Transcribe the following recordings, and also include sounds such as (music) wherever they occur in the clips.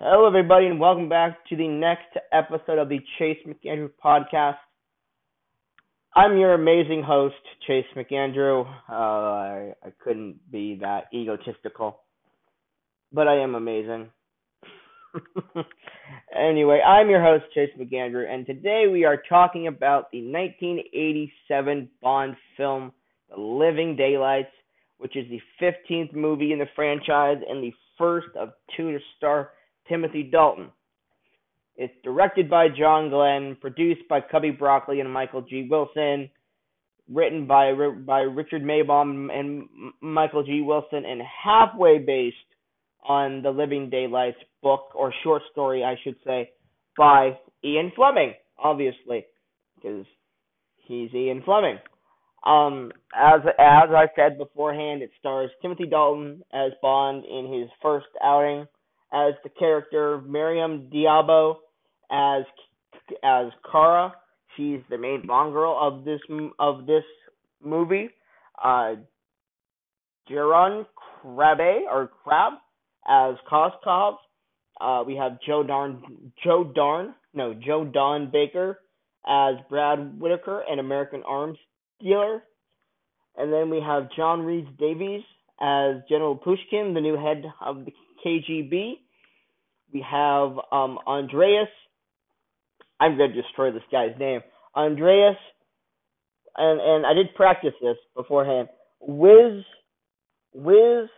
Hello, everybody, and welcome back to the next episode of the Chase McAndrew podcast. I'm your amazing host, Chase McAndrew. Uh, I, I couldn't be that egotistical, but I am amazing. (laughs) anyway, I'm your host, Chase McAndrew, and today we are talking about the 1987 Bond film, The Living Daylights, which is the 15th movie in the franchise and the first of two to star Timothy Dalton. It's directed by John Glen, produced by Cubby Broccoli and Michael G. Wilson, written by by Richard Maibaum and Michael G. Wilson, and halfway based on the Living Daylights book or short story, I should say, by Ian Fleming, obviously, because he's Ian Fleming. Um, as as I said beforehand, it stars Timothy Dalton as Bond in his first outing as the character Maryam d'Abo as as Kara. She's the main Bond girl of this of this movie. Uh, Jeroen Krabbe or Crab as Koskov. Uh, we have Joe Darn Joe Darn no Joe Don Baker as Brad Whitaker, an American arms dealer. And then we have John Rhys Davies as General Pushkin, the new head of the KGB. We have um, Andreas. I'm going to destroy this guy's name. Andreas, and and I did practice this beforehand. Wiz, Wiz,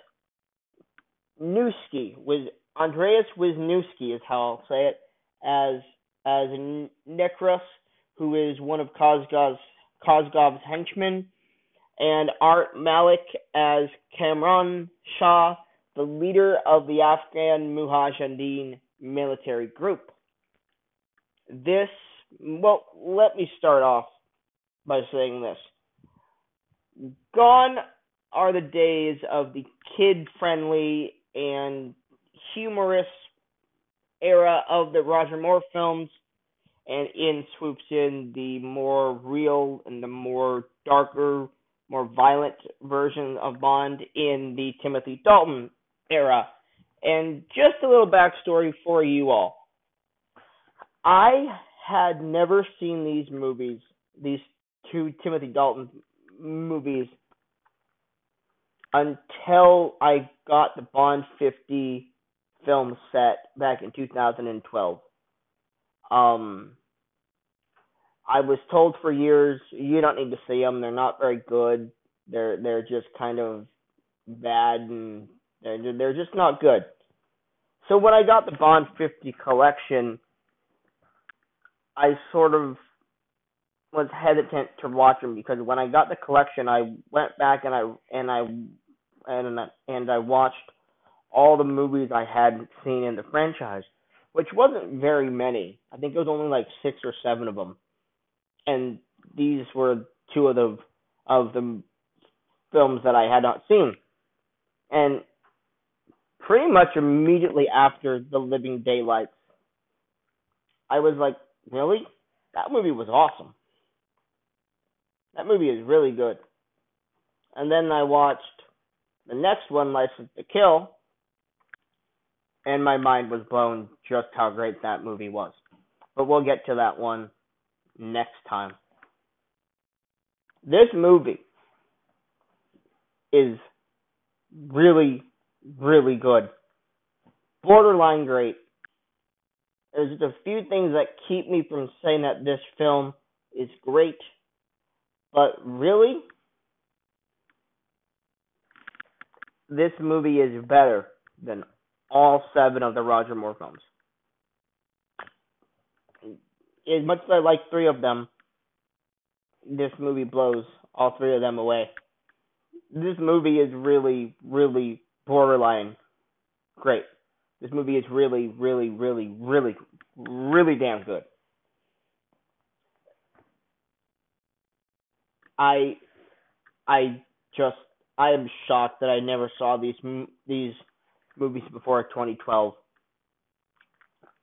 Newski. Wiz Andreas Wisniewski is how I'll say it. As as Necros, who is one of Koskov's Koskov's henchmen, and Art Malik as Kamran Shah, the leader of the Afghan Mujahideen military group. This, well, let me start off by saying this. Gone are the days of the kid friendly and humorous era of the Roger Moore films, and in swoops in the more real and the more darker, more violent version of Bond in the Timothy Dalton era. And just a little backstory for you all. I had never seen these movies, these two Timothy Dalton movies, until I got the Bond 50 film set back in 2012. Um, I was told for years you don't need to see them; they're not very good. They're they're just kind of bad and they're, they're just not good. So when I got the Bond 50 collection, I sort of was hesitant to watch them because when I got the collection, I went back and I and I and and I watched all the movies I hadn't seen in the franchise, which wasn't very many. I think it was only like six or seven of them, and these were two of the of the films that I had not seen. And pretty much immediately after The Living Daylights, I was like, really? That movie was awesome. That movie is really good. And then I watched the next one, License to Kill, and my mind was blown just how great that movie was. But we'll get to that one next time. This movie is really really good. Borderline great. There's just a few things that keep me from saying that this film is great. But really, this movie is better than all seven of the Roger Moore films. As much as I like three of them, this movie blows all three of them away. This movie is really, really borderline great. This movie is really, really, really, really, really damn good. I, I just, I am shocked that I never saw these these movies before 2012.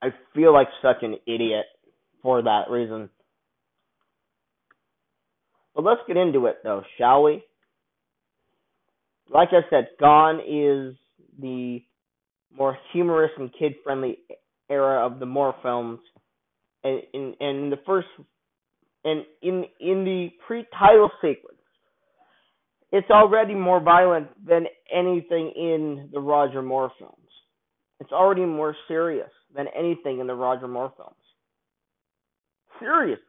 I feel like such an idiot for that reason. But let's get into it though, shall we? Like I said, Gone is the more humorous and kid friendly era of the Moore films. And in and in the first and in in the pre title sequence, it's already more violent than anything in the Roger Moore films. It's already more serious than anything in the Roger Moore films. Seriously.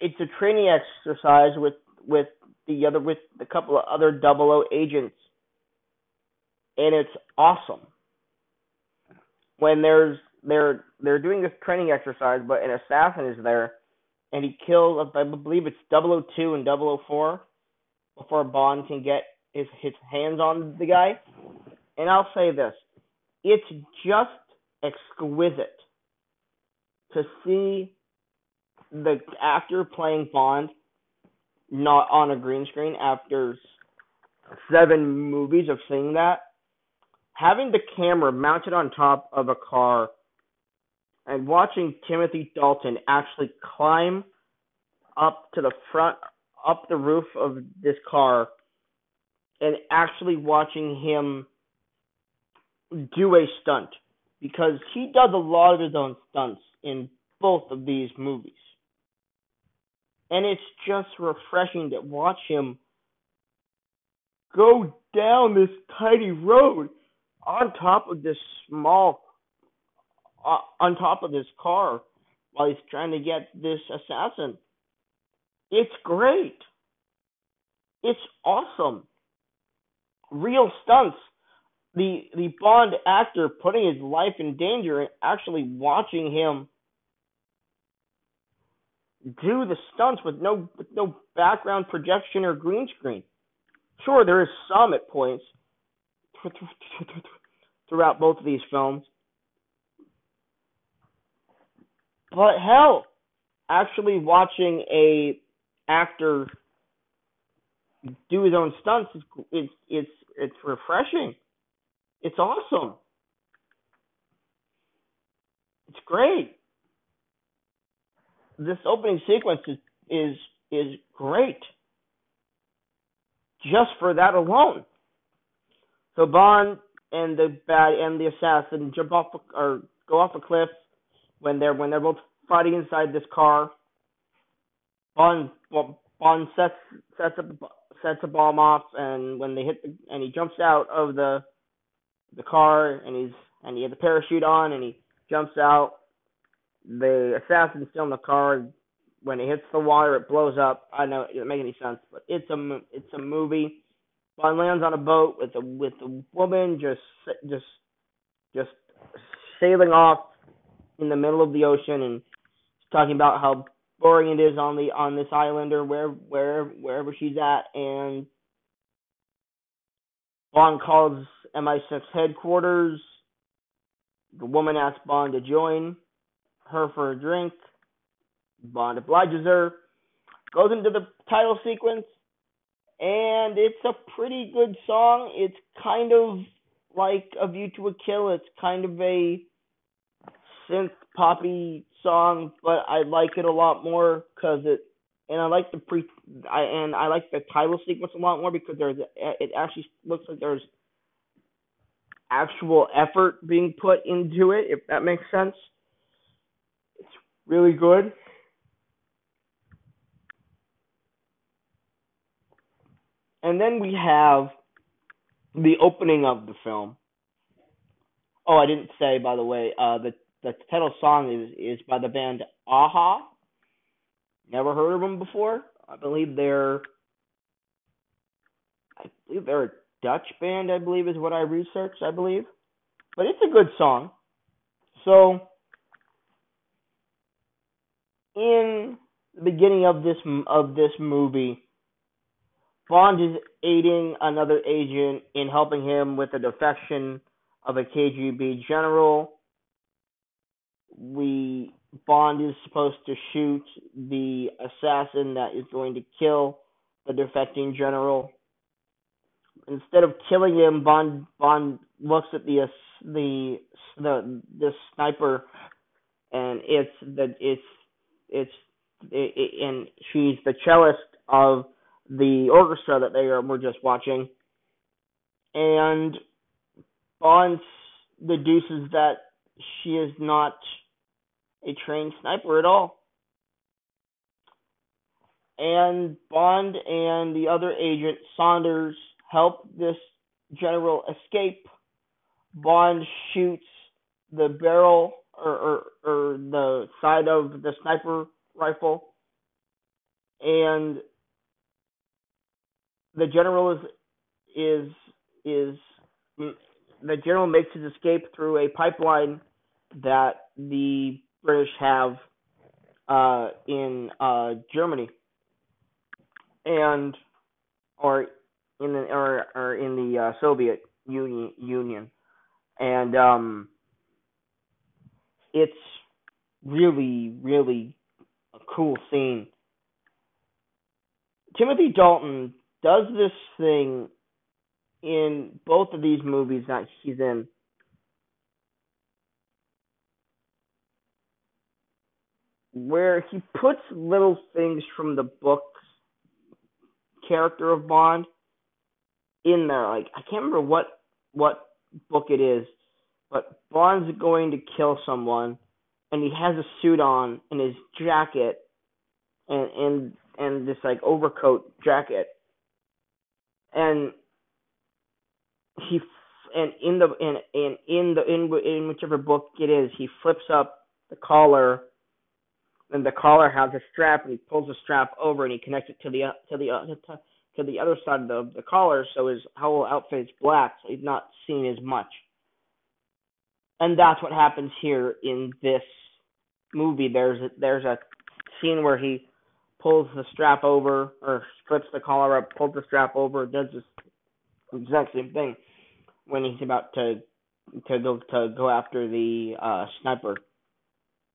It's a training exercise with with the other with a couple of other double O agents and it's awesome. When there's they're they're doing this training exercise, but an assassin is there, and he kills I believe it's 002 and 004 before Bond can get his his hands on the guy. And I'll say this, it's just exquisite to see the actor playing Bond not on a green screen after seven movies of seeing that having the camera mounted on top of a car and watching Timothy Dalton actually climb up to the front up the roof of this car and actually watching him do a stunt because he does a lot of his own stunts in both of these movies. And it's just refreshing to watch him go down this tiny road on top of this small, uh, on top of this car while he's trying to get this assassin. It's great. It's awesome. Real stunts. The the Bond actor putting his life in danger and actually watching him do the stunts with no with no background projection or green screen. Sure, there is some at points, (laughs) throughout both of these films. But hell, actually watching a actor do his own stunts is it's it's it's refreshing. It's awesome. It's great. This opening sequence is is is great. Just for that alone. So Bond and the bad and the assassin jump off or go off a cliff when they're when they're both fighting inside this car. Bond Bond sets sets up sets a bomb off, and when they hit the and he jumps out of the the car, and he's and he has the parachute on, and he jumps out. The assassin's still in the car. When it hits the water, it blows up. I know it doesn't make any sense, but it's a it's a movie Bond lands on a boat with a with a woman just just just sailing off in the middle of the ocean and talking about how boring it is on the on this island or where where wherever she's at and Bond calls MI6 headquarters. The woman asks Bond to join her for a drink. Bond obliges her. Goes into the title sequence and it's a pretty good song. It's kind of like A View to a Kill. It's kind of a synth poppy song, but I like it a lot more because it and I like the pre I and I like the title sequence a lot more because there's it actually looks like there's actual effort being put into it if that makes sense. Really good. And then we have the opening of the film. Oh, I didn't say by the way, uh, the the title song is is by the band a-ha. Never heard of them before. I believe they're I believe they're a Dutch band, I believe is what I researched, I believe. But it's a good song. So in the beginning of this of this movie, Bond is aiding another agent in helping him with the defection of a KGB general. We Bond is supposed to shoot the assassin that is going to kill the defecting general. Instead of killing him, Bond Bond looks at the the the the sniper, and it's the it's it's it, it, and she's the cellist of the orchestra that they are, were just watching. And Bond deduces that she is not a trained sniper at all. And Bond and the other agent, Saunders, help this general escape. Bond shoots the barrel or, or, or the side of the sniper rifle, and the general is is is the general makes his escape through a pipeline that the British have uh, in uh, Germany and or in the or, or in the uh, Soviet Union Union. And um it's really really a cool scene Timothy Dalton does this thing in both of these movies that he's in. Where he puts little things from the book character of Bond in there. Like I can't remember what what book it is, but Bond's going to kill someone and he has a suit on and his jacket and and and this like overcoat jacket and he and in the in in in the in in whichever book it is, he flips up the collar, and the collar has a strap, and he pulls the strap over, and he connects it to the to the uh, to the other side of the the collar, so his whole outfit is black, so he's not seen as much. And that's what happens here in this movie. There's a, there's a scene where he pulls the strap over or flips the collar up, pulls the strap over, does this exact same thing when he's about to to go to go after the uh, sniper,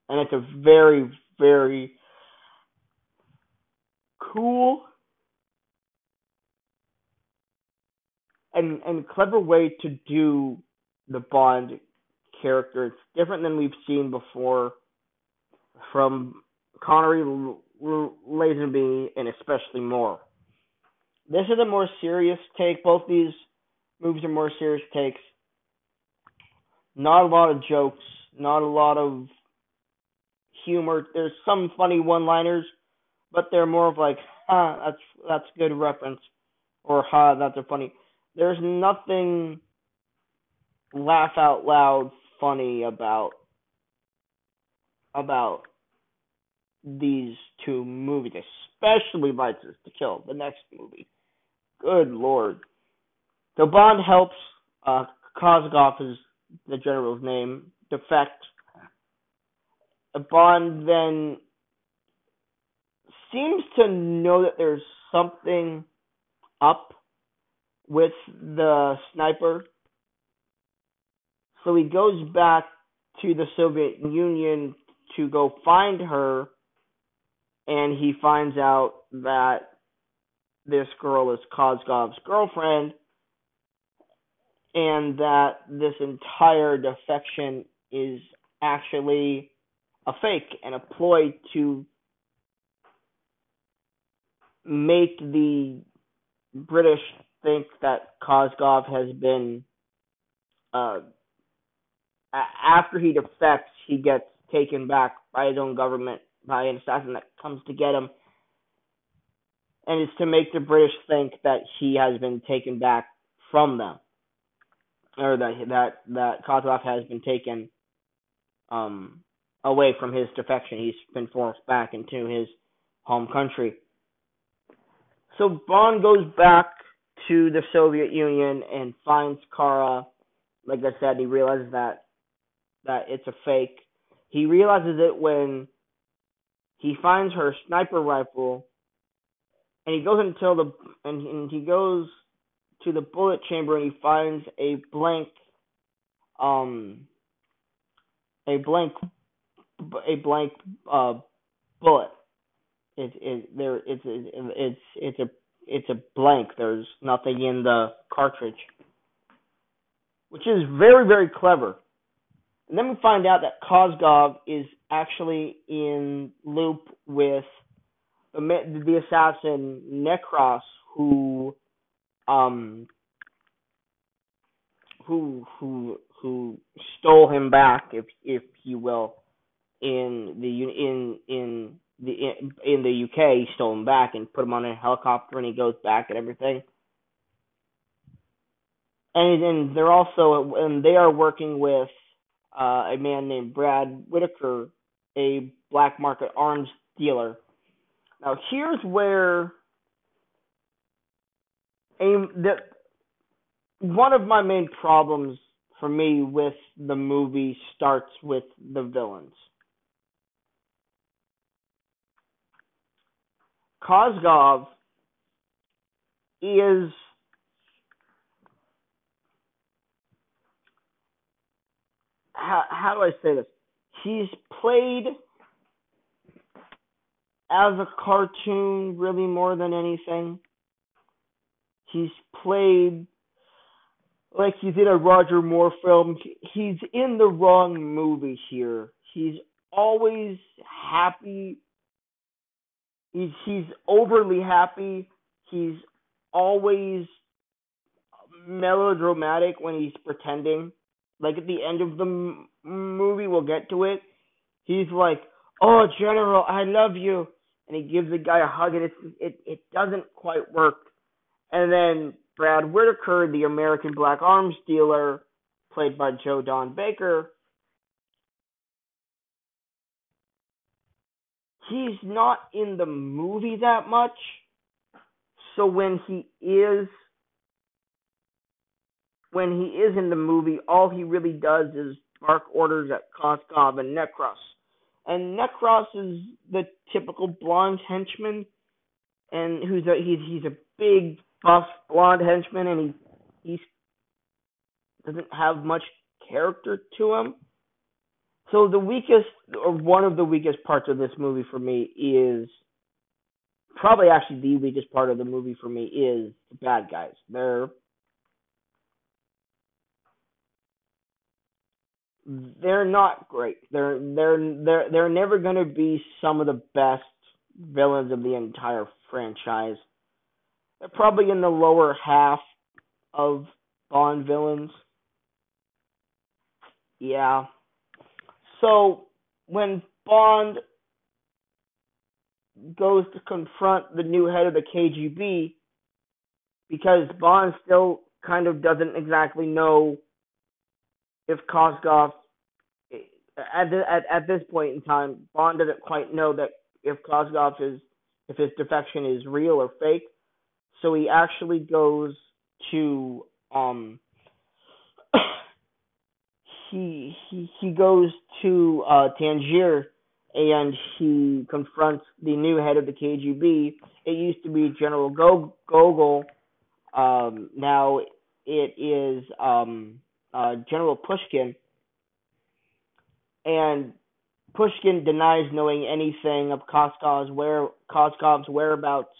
and it's a very very cool and and clever way to do the Bond character. It's different than we've seen before from Connery, Lazenby, and especially Moore. This is a more serious take. Both these movies are more serious takes. Not a lot of jokes, not a lot of humor. There's some funny one-liners, but they're more of like, "Ha, that's that's good reference," or "Ha, that's a funny." There's nothing laugh out loud funny about about these two movies, especially License to Kill, the next movie. Good lord. So Bond helps uh is the general's name, defect. Bond then seems to know that there's something up with the sniper. So he goes back to the Soviet Union to go find her and he finds out that this girl is Kozlov's girlfriend, and that this entire defection is actually a fake and a ploy to make the British think that Kozlov has been uh, after he defects, he gets taken back by his own government by an assassin that comes to get him and it's to make the British think that he has been taken back from them, or that that that Kozlov has been taken um, away from his defection. He's been forced back into his home country. So Bond goes back to the Soviet Union and finds Kara. Like I said, he realizes that that it's a fake. He realizes it when he finds her sniper rifle and he goes until the and, he goes to the bullet chamber and he finds a blank um a blank a blank uh bullet. It it there it's it's it's a it's a blank. There's nothing in the cartridge. Which is very very clever and then we find out that Kozlov is actually in loop with the, the assassin Necros, who um who who who stole him back, if if you will, in the in in the in, in the UK. He stole him back and put him on a helicopter, and he goes back and everything. And and they're also and they are working with uh, a man named Brad Whitaker, a black market arms dealer. Now here's where a the one of my main problems for me with the movie starts with the villains. Kozlov is how how do I say this? He's played as a cartoon really more than anything. He's played like he's in a Roger Moore film. He's in the wrong movie here. He's always happy. He's he's overly happy. He's always melodramatic when he's pretending. Like at the end of the m- movie, we'll get to it. He's like, "Oh, General, I love you," and he gives the guy a hug, and it's it it doesn't quite work. And then Brad Whitaker, the American Black Arms dealer, played by Joe Don Baker, he's not in the movie that much. So when he is when he is in the movie, all he really does is bark orders at Koskov and Necros. And Necros is the typical blonde henchman and who's a he's he's a big buff blonde henchman, and he he doesn't have much character to him. So the weakest, or one of the weakest parts of this movie for me is probably actually the weakest part of the movie for me is the bad guys. They're they're not great. They're they're they're they're never going to be some of the best villains of the entire franchise. They're probably in the lower half of Bond villains. Yeah. So when Bond goes to confront the new head of the KGB, because Bond still kind of doesn't exactly know if Koskov at, the, at at this point in time, Bond doesn't quite know that if Koskov is if his defection is real or fake. So he actually goes to um (coughs) he he he goes to uh Tangier and he confronts the new head of the KGB. It used to be General Gogol. Um, now it is um, uh, General Pushkin. And Pushkin denies knowing anything of Koskov's where Koskov's whereabouts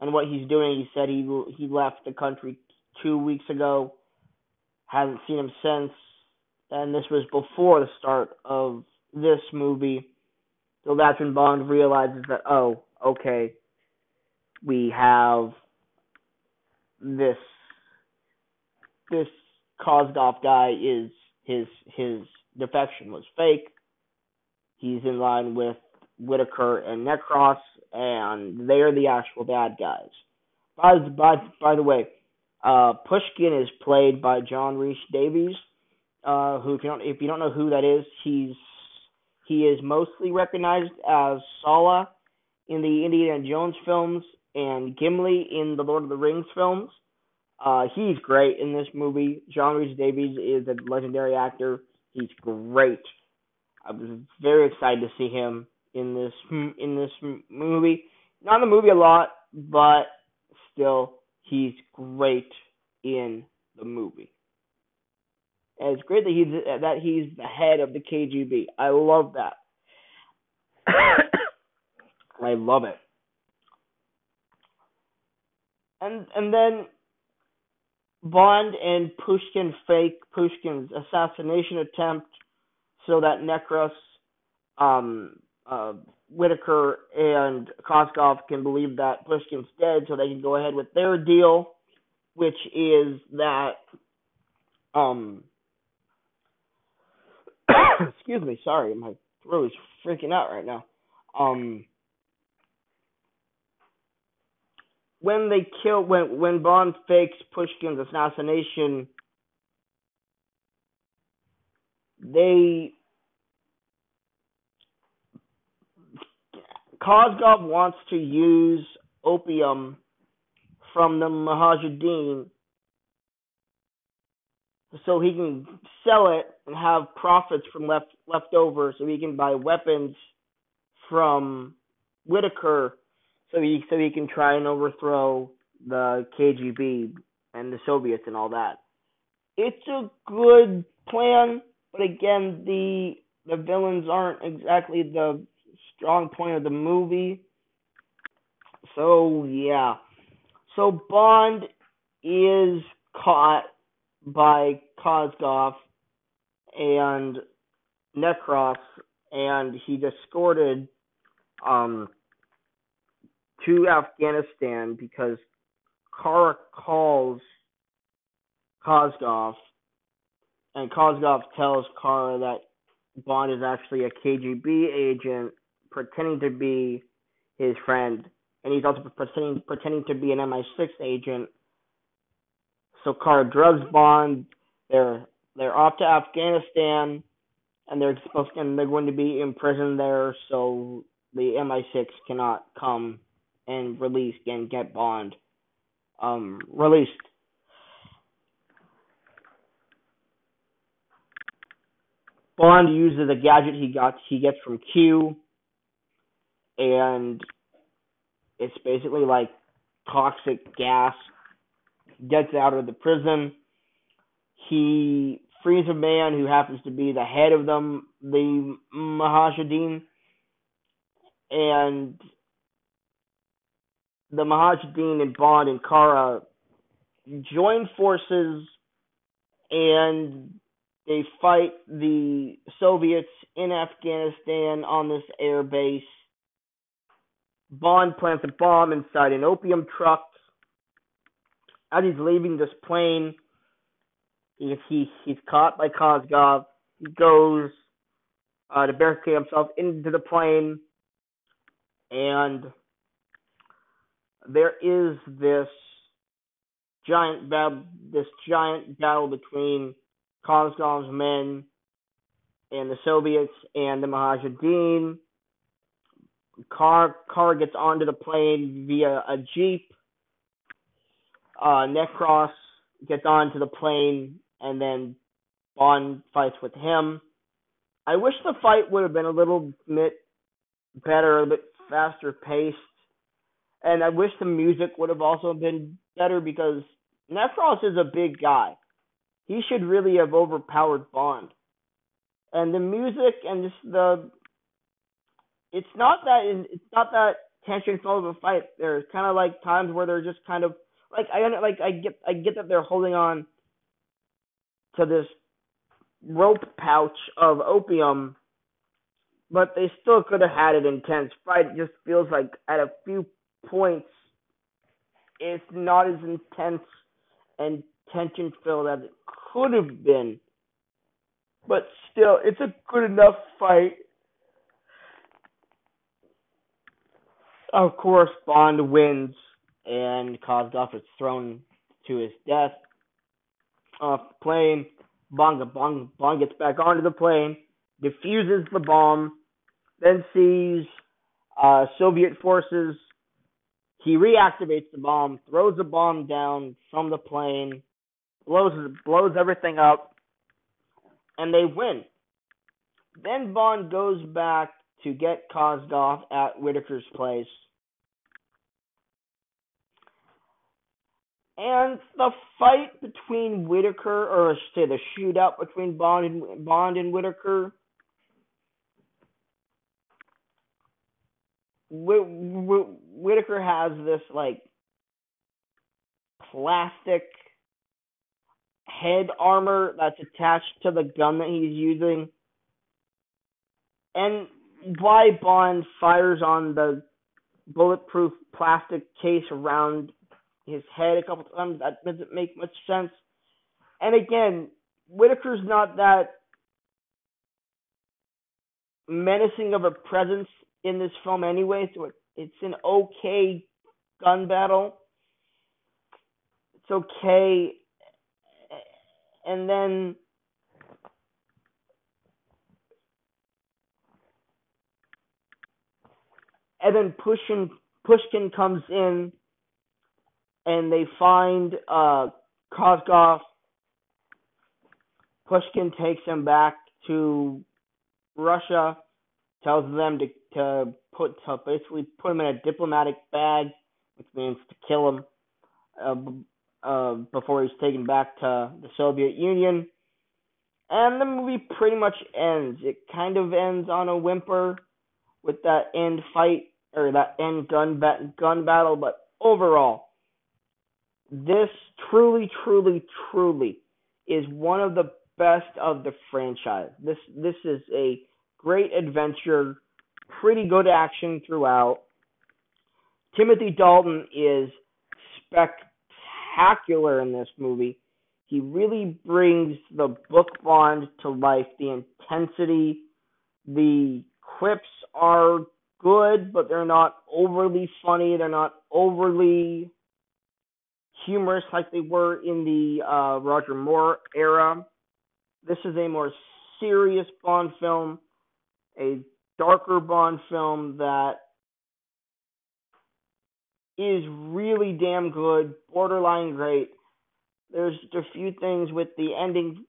and what he's doing. He said he he left the country two weeks ago, hasn't seen him since, and this was before the start of this movie. So that's when Bond realizes that oh, okay, we have this this Kozlov guy is his his defection was fake. He's in line with Whitaker and Necros, and they're the actual bad guys. By by by the way, uh, Pushkin is played by John Rhys Davies, uh, who if you don't if you don't know who that is, he's he is mostly recognized as Sallah in the Indiana Jones films and Gimli in the Lord of the Rings films. Uh, he's great in this movie. John Rhys Davies is a legendary actor. He's great. I was very excited to see him in this in this movie. Not in the movie a lot, but still, he's great in the movie. And it's great that he's that he's the head of the KGB. I love that. (coughs) I love it. And and then Bond and Pushkin fake Pushkin's assassination attempt so that Necros, um, uh, Whitaker, and Koskov can believe that Pushkin's dead so they can go ahead with their deal, which is that Um, (coughs) excuse me, sorry, my throat is freaking out right now. Um, when they kill when when Bond fakes Pushkin's assassination, they Kozlov wants to use opium from the Mujahideen so he can sell it and have profits from left left over so he can buy weapons from Whitaker so he so he can try and overthrow the KGB and the Soviets and all that. It's a good plan, but again, the the villains aren't exactly the strong point of the movie. So yeah. So Bond is caught by Kozlov and Necros and he's escorted um to Afghanistan because Kara calls Kozlov, and Kozlov tells Kara that Bond is actually a KGB agent pretending to be his friend, and he's also pretending pretending to be an MI6 agent. So Kara drugs Bond. They're they're off to Afghanistan, and they're supposed and they're going to be imprisoned there. So the MI6 cannot come and release and get Bond um, released. Bond uses a gadget he got he gets from Q, and it's basically like toxic gas. Gets out of the prison. He frees a man who happens to be the head of them, the Mujahideen, and the Mujahideen and Bond and Kara join forces and they fight the Soviets in Afghanistan on this air base. Bond plants a bomb inside an opium truck. As he's leaving this plane, he, he he's caught by Kozlov. He goes uh, to barricade himself into the plane, and there is this giant battle, this giant battle between Kozlov's men and the Soviets and the Mujahideen. Car car gets onto the plane via a jeep. Uh, gets onto the plane and then Bond fights with him. I wish the fight would have been a little bit better, a bit faster paced and I wish the music would have also been better because Necros is a big guy. He should really have overpowered Bond. And the music and just the it's not that it's not that tension of a fight. There's kind of like times where they're just kind of like I like I get I get that they're holding on to this rope pouch of opium, but they still could have had an intense fight. It just feels like at a few points, it's not as intense and tension filled as it could have been. But still, it's a good enough fight. Of course, Bond wins, and Kozlov is thrown to his death off the plane. Bond, Bond, Bond gets back onto the plane, defuses the bomb, then sees uh, Soviet forces he reactivates the bomb, throws the bomb down from the plane, blows blows everything up, and they win. Then Bond goes back to get Kozlov at Whitaker's place. And the fight between Whitaker, or say the shootout between Bond and Bond and Whitaker, Whitaker has this like plastic head armor that's attached to the gun that he's using. And why Bond fires on the bulletproof plastic case around his head a couple times, that doesn't make much sense. And again, Whitaker's not that menacing of a presence in this film anyway, so it, it's an okay gun battle. It's okay. And then and then Pushkin Pushkin comes in and they find uh Koskov. Pushkin takes him back to Russia, tells them to to put to basically put him in a diplomatic bag, which means to kill him uh, uh, before he's taken back to the Soviet Union. And the movie pretty much ends. It kind of ends on a whimper with that end fight or that end gun ba- gun battle, but overall, this truly, truly, truly is one of the best of the franchise. This this is a great adventure, pretty good action throughout. Timothy Dalton is spectacular in this movie. He really brings the book bond to life. The intensity, the quips are good, but they're not overly funny. They're not overly humorous like they were in the uh, Roger Moore era. This is a more serious Bond film, a darker Bond film that is really damn good, borderline great. There's a few things with the ending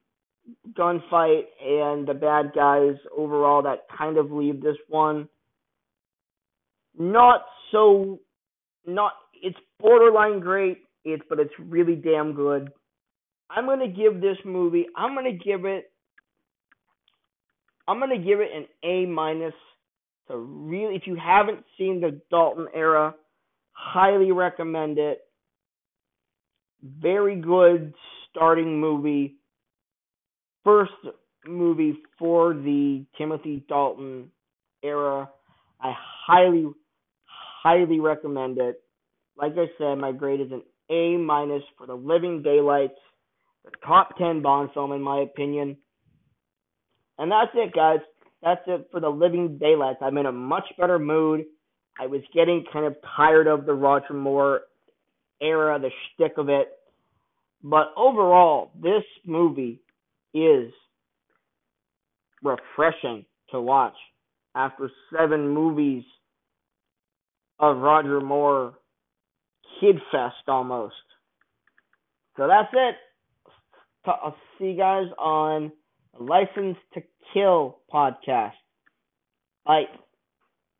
gunfight and the bad guys overall that kind of leave this one not so not it's borderline great it's but it's really damn good i'm going to give this movie i'm going to give it i'm to give it an a minus so really if you haven't seen the dalton era highly recommend it very good starting movie first movie for the timothy dalton era i highly highly recommend it. Like I said, my grade is an A minus for the Living Daylights, the top 10 Bond film in my opinion. And that's it, guys. That's it for the Living Daylights. I'm in a much better mood. I was getting kind of tired of the Roger Moore era, the shtick of it. But overall, this movie is refreshing to watch after seven movies of Roger Moore Kid Fest almost. So that's it. I'll see you guys on License to Kill podcast. Bye.